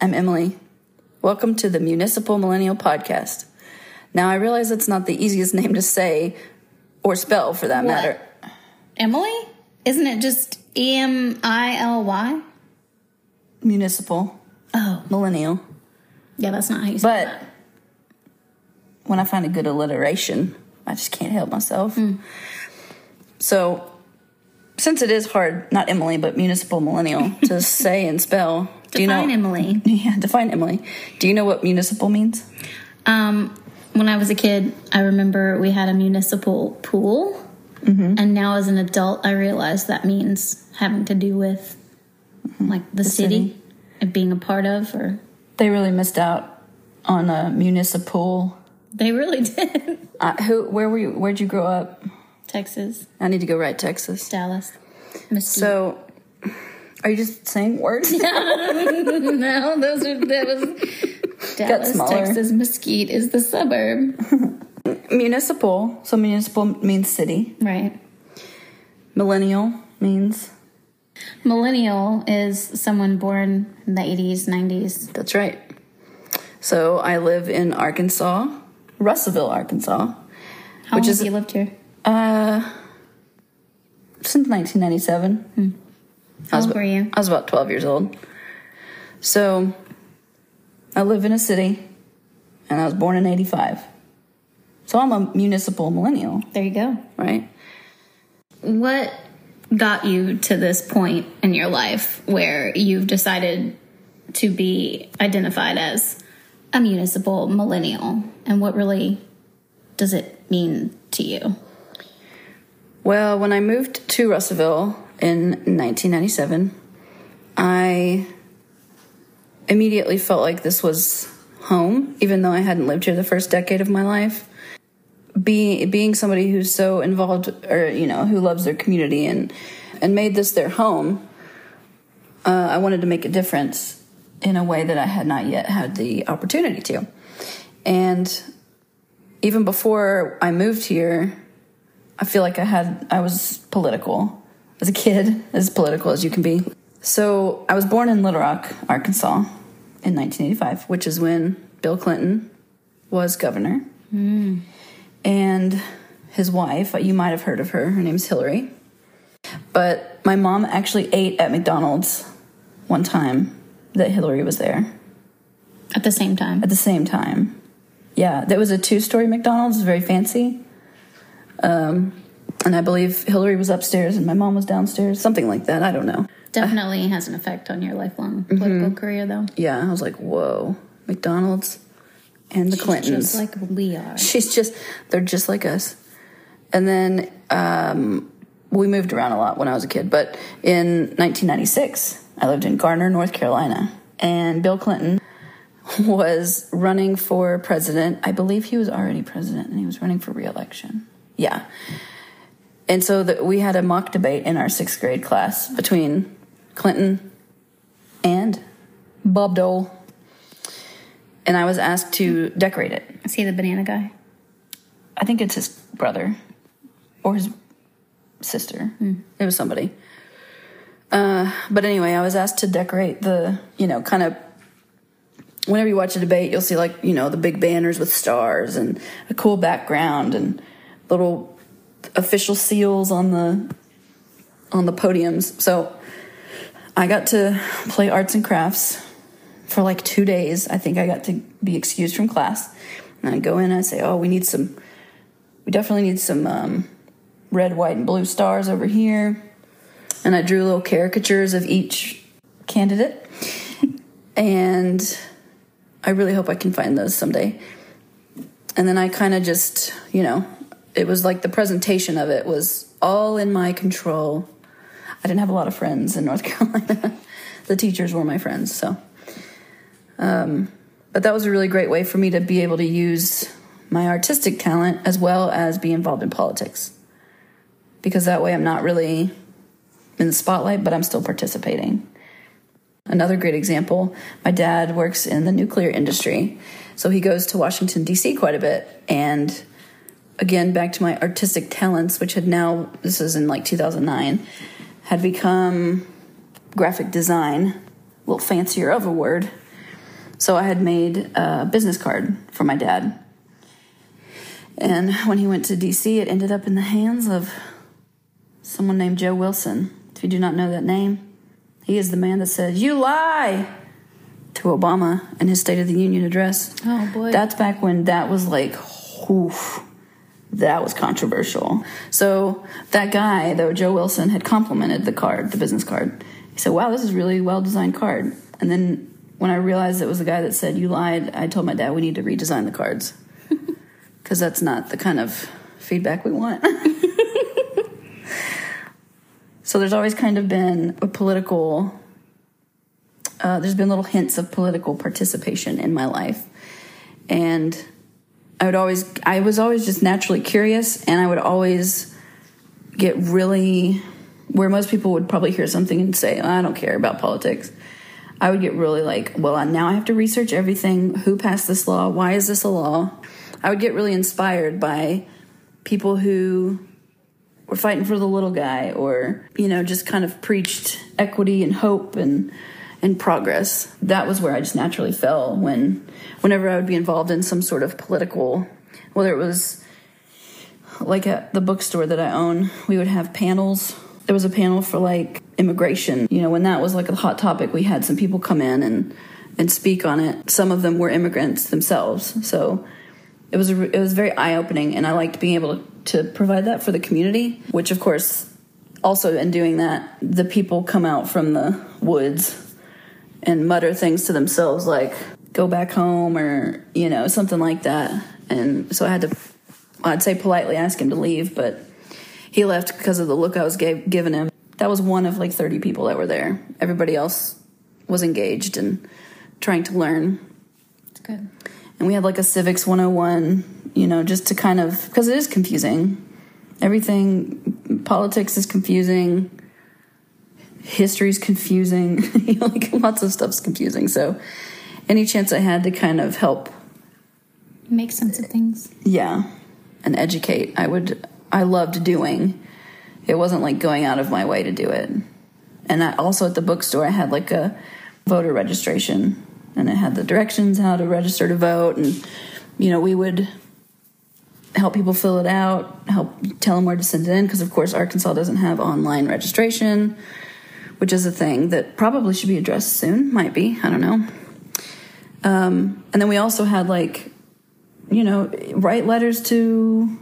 I'm Emily. Welcome to the Municipal Millennial Podcast. Now, I realize it's not the easiest name to say or spell for that What? matter. Emily? Isn't it just E M I L Y? Municipal, Oh, millennial. yeah, that's not how you say it. But when I find a good alliteration, I just can't help myself. Hmm. So, since it is hard, not Emily, but municipal millennial to say and spell, do you know? Define Emily. Yeah, define Emily. Do you know what municipal means? Um, when I was a kid, I remember we had a municipal pool, and now as an adult, I realize that means having to do with like the, city, city. and being a part of, or They really missed out on a municipal. they really did. Uh, who? Where were you? Where'd you grow up? Texas, I need to go right Texas. Dallas, Mesquite. So, are you just saying words? no, those are that was Dallas. Texas. Mesquite is the suburb, municipal. So municipal means city. right? Millennial means Millennial is someone born in the 80s, 90s. that's right. So I live in Arkansas, Russellville, Arkansas. How Which long is- have you lived here? Uh, since 1997. How old were you? I was about 12 years old. So I live in a city and I was born in 85. So I'm a municipal millennial, There you go. right? What got you to this point in your life where you've decided to be identified as a municipal millennial? And what really does it mean to you? Well, when I moved to Russellville in 1997, I immediately felt like this was home, even though I hadn't lived here the first decade of my life. Being being somebody who's so involved, or you know, who loves their community and and made this their home, uh, I wanted to make a difference in a way that I had not yet had the opportunity to. And even before I moved here, I feel like I had I was political as a kid, as political as you can be. So I was born in Little Rock, Arkansas, in 1985, which is when Bill Clinton was governor, and his wife. You might have heard of her. Her name's Hillary. But my mom actually ate at McDonald's one time that Hillary was there At the same time. at the same time. Yeah, there was a two-story McDonald's, very fancy. Um, and I believe Hillary was upstairs and my mom was downstairs, something like that. I don't know. Definitely has an effect on your lifelong political career, though. Yeah, I was like, whoa, McDonald's and the Clintons. Just like we are. She's just, they're just like us. And then um, we moved around a lot when I was a kid. But in 1996, I lived in Garner, North Carolina. And Bill Clinton was running for president. I believe he was already president and he was running for reelection. Yeah. And so that we had a mock debate in our sixth grade class between Clinton and Bob Dole. And I was asked to decorate it. Is he the banana guy? I think it's his brother or his sister. It was somebody. Uh, but anyway, I was asked to decorate the, you know, kind of. Whenever you watch a debate, you'll see like you know the big banners with stars and a cool background and little official seals on the on the podiums. So I got to play arts and crafts for like two days. I think I got to be excused from class. And I go in and I say, "Oh, we need some we definitely need some um, red, white, and blue stars over here. And I drew little caricatures of each candidate. and I really hope I can find those someday. And then I kind of just, you know, it was like the presentation of it was all in my control. I didn't have a lot of friends in North Carolina. the teachers were my friends, so. Um, but that was a really great way for me to be able to use my artistic talent as well as be involved in politics. Because that way I'm not really in the spotlight, but I'm still participating. Another great example my dad works in the nuclear industry, so he goes to Washington, D.C. quite a bit. And again, back to my artistic talents, which had now, this is in like 2009, had become graphic design a little fancier of a word. So I had made a business card for my dad. And when he went to DC, it ended up in the hands of someone named Joe Wilson. If you do not know that name, he is the man that said, You lie to Obama in his State of the Union address. Oh, boy. That's back when that was like, oof, that was controversial. So that guy, though, Joe Wilson, had complimented the card, the business card. He said, Wow, this is really well designed card. And then when I realized it was the guy that said, You lied, I told my dad we need to redesign the cards. Because that's not the kind of feedback we want. so there's always kind of been a political uh, there's been little hints of political participation in my life and i would always i was always just naturally curious and i would always get really where most people would probably hear something and say i don't care about politics. I would get really like well now i have to research everything. Who passed this law? Why is this a law? I would get really inspired by people who were fighting for the little guy or you know just kind of preached equity and hope and and progress. That was where i just naturally fell when whenever i would be involved in some sort of political whether it was like at the bookstore that i own we would have panels. There was a panel for like immigration. You know when that was like a hot topic we had some people come in and and speak on it. Some of them were immigrants themselves. So it was it was very eye opening, and I liked being able to provide that for the community. Which, of course, also in doing that, the people come out from the woods and mutter things to themselves like "go back home" or you know something like that. And so I had to, I'd say politely ask him to leave, but he left because of the look I was gave, giving him. That was one of like thirty people that were there. Everybody else was engaged and trying to learn It's good. and we had like a civics 101 you know just to kind of because it is confusing everything politics is confusing history's confusing. You know, like lots of stuff's confusing. So any chance i had to kind of help Make sense of things. yeah and educate i would i loved doing. It wasn't like going out of my way to do it. And I, also at the bookstore i had like a voter registration and it had the directions how to register to vote and you know we would help people fill it out help tell them where to send it in because of course arkansas doesn't have online registration which is a thing that probably should be addressed soon might be i don't know. Um, and then we also had like you know write letters to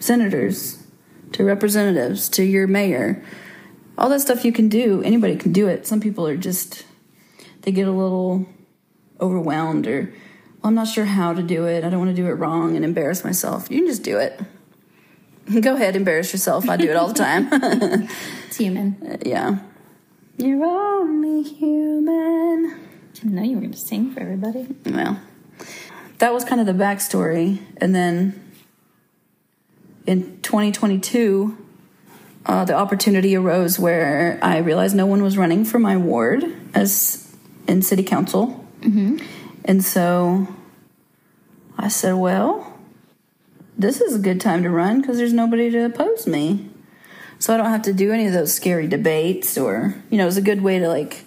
senators to representatives to your mayor. All that stuff you can do anybody can do it. Some people are just they get a little overwhelmed or well, i'm not sure how to do it. I don't want to do it wrong and embarrass myself. You can just do it. Go ahead embarrass yourself. I do it all the time. It's human. yeah you're only human. Didn't know you were going to sing for everybody. well that was kind of the backstory. And then in 2022 uh, the opportunity arose where i realized no one was running for my ward as in city council. And so i said well this is a good time to run because there's nobody to oppose me so i don't have to do any of those scary debates or you know it's a good way to like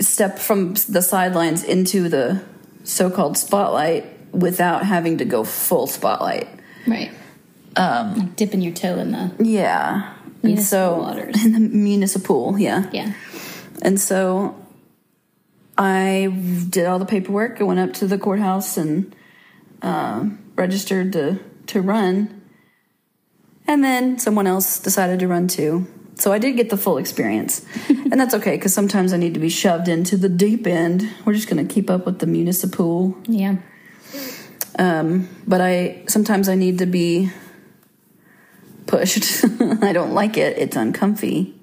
step from the sidelines into the so-called spotlight without having to go full spotlight. Right. Um, like dipping your toe in the. Yeah. And so waters. in the municipal, yeah. Yeah. And so I did all the paperwork. I went up to the courthouse and uh, registered to to run. And then someone else decided to run too. So I did get the full experience. and that's okay because sometimes I need to be shoved into the deep end. We're just going to keep up with the municipal Yeah. um, but I sometimes I need to be pushed. I don't like it; it's uncomfy.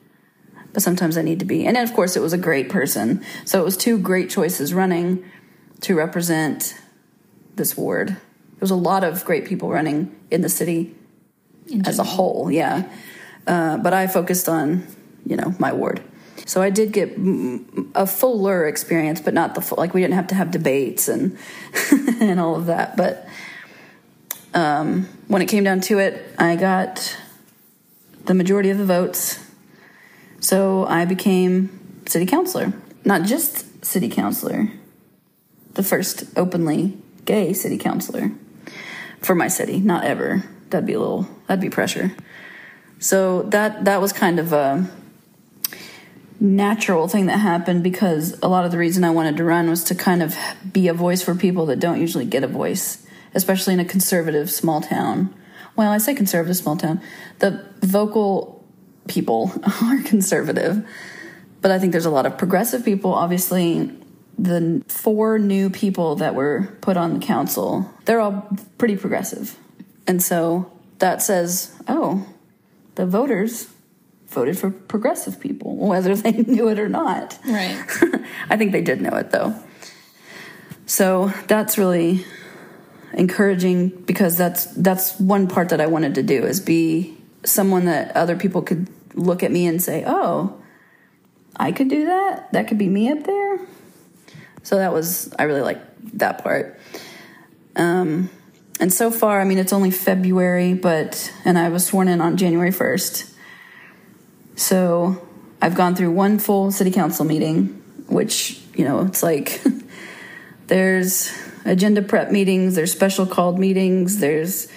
But sometimes I need to be, and of course it was a great person. So it was two great choices running to represent this ward. There was a lot of great people running in the city as a whole, yeah. Uh, but I focused on, you know, my ward. So I did get a fuller experience, but not the full. Like we didn't have to have debates and and all of that. But um, when it came down to it, I got the majority of the votes. So I became city councilor. Not just city councilor, the first openly gay city councilor for my city. Not ever. That'd be a little, that'd be pressure. So that, that was kind of a natural thing that happened because a lot of the reason I wanted to run was to kind of be a voice for people that don't usually get a voice, especially in a conservative small town. Well, I say conservative small town. The vocal people are conservative, but I think there's a lot of progressive people. Obviously, the four new people that were put on the council, they're all pretty progressive. And so that says, oh, the voters voted for progressive people, whether they knew it or not. Right. I think they did know it though. So that's really encouraging because that's that's one part that I wanted to do is be someone that other people could look at me and say, "Oh, I could do that. That could be me up there." So that was I really like that part. Um, and so far, I mean, it's only February, but and I was sworn in on January first. So I've gone through one full city council meeting, which you know, it's like there's agenda prep meetings, there's special called meetings, there's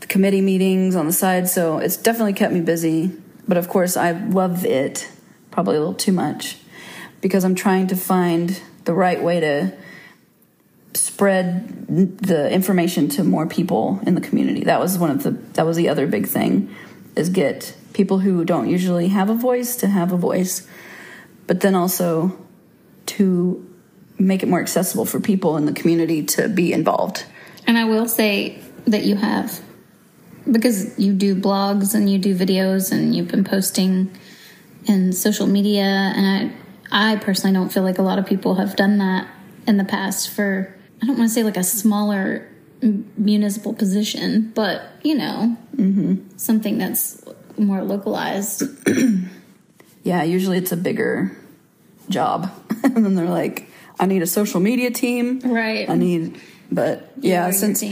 the committee meetings on the side. So it's definitely kept me busy. But of course, I love it probably a little too much because I'm trying to find the right way to spread the information to more people in the community. That was one of the that was the other big thing is get people who don't usually have a voice to have a voice, but then also to make it more accessible for people in the community to be involved. And I will say that you have, because you do blogs and you do videos and you've been posting in social media, and I, I personally don't feel like a lot of people have done that in the past for, I don't want to say like a smaller municipal position, but you know, mm-hmm. something that's more localized. yeah, usually it's a bigger job. and then they're like, I need a social media team. Right. I need but yeah, since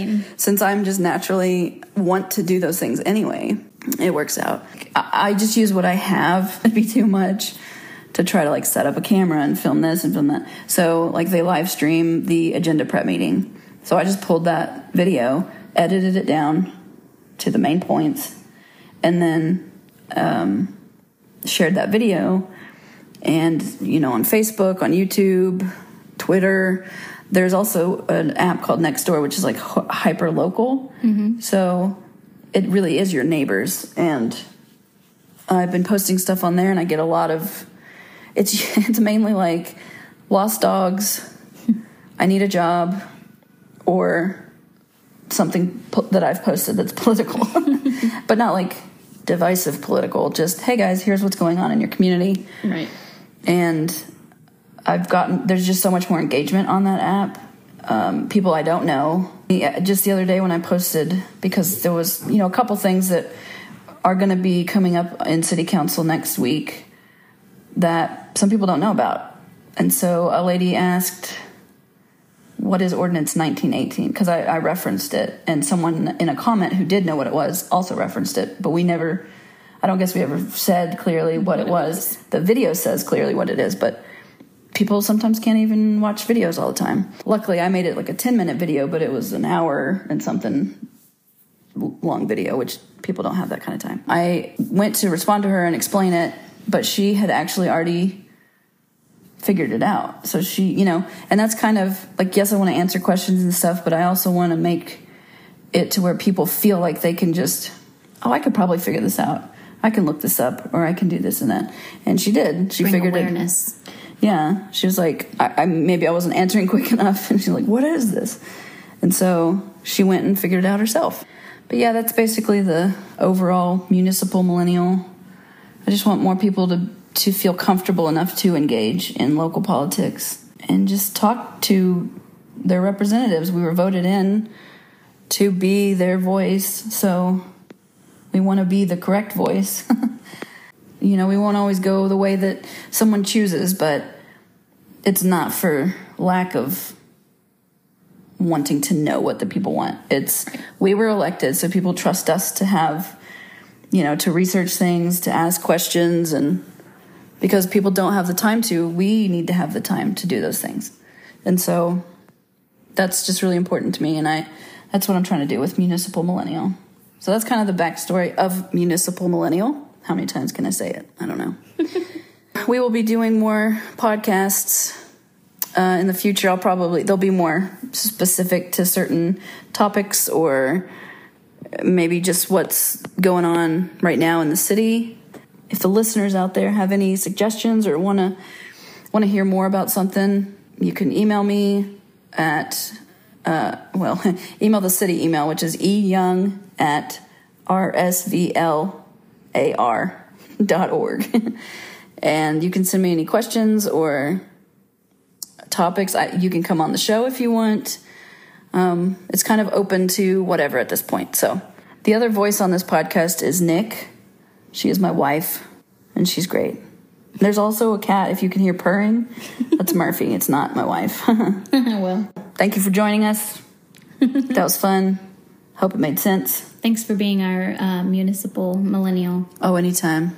since I'm just naturally want to do those things anyway, it works out. I, I just use what I have. It'd be too much to try to like set up a camera and film this and film that. So like they live stream the agenda prep meeting. So I just pulled that video, edited it down to the main points, and then um, shared that video. And you know, on Facebook, on YouTube, Twitter. There's also an app called Nextdoor, which is like hyper local. Mm-hmm. So it really is your neighbors. And I've been posting stuff on there, and I get a lot of. It's it's mainly like lost dogs. I need a job, or something that I've posted that's political, but not like divisive political. Just hey guys, here's what's going on in your community. Right. And I've gotten there's just so much more engagement on that app. Um, people I don't know. Just the other day when I posted because there was you know a couple things that are going to be coming up in city council next week that some people don't know about, and so a lady asked. What is Ordinance 1918? Because I, I referenced it, and someone in a comment who did know what it was also referenced it, but we never, I don't guess we ever said clearly what, it was. The video says clearly what it is, but people sometimes can't even watch videos all the time. Luckily, I made it like a 10 minute video, but it was an hour and something long video, which people don't have that kind of time. I went to respond to her and explain it, but she had actually already figured it out. So she, you know, and that's kind of like, yes, I want to answer questions and stuff, but I also want to make it to where people feel like they can just, oh, I could probably figure this out. I can look this up or I can do this and that. And she did. She Bring figured awareness. it yeah, she was like, I, I, maybe I wasn't answering quick enough, and she's like, what is this? And so she went and figured it out herself. But yeah, that's basically the overall municipal millennial. I just want more people to to feel comfortable enough to engage in local politics and just talk to their representatives. We were voted in to be their voice, so we want to be the correct voice. You know, we won't always go the way that someone chooses, but it's not for lack of wanting to know what the people want. It's we were elected, so people trust us to have, you know, to research things, to ask questions, and because people don't have the time to. We need to have the time to do those things. And so that's just really important to me. And I, that's what I'm trying to do with Municipal Millennial. So that's kind of the backstory of Municipal Millennial. How many times can I say it? I don't know. we will be doing more podcasts uh, in the future. I'll probably, they'll be more specific to certain topics or maybe just what's going on right now in the city. If the listeners out there have any suggestions or want to want to hear more about something, you can email me at uh, well, email the city email, which is eyoung at rsvlar.org. and you can send me any questions or topics. I, you can come on the show if you want. Um, it's kind of open to whatever at this point. So the other voice on this podcast is Nik. She is my wife, and she's great. There's also a cat, if you can hear purring. That's Murphy. It's not my wife. well, thank you for joining us. that was fun. Hope it made sense. Thanks for being our uh, municipal millennial. Oh, anytime.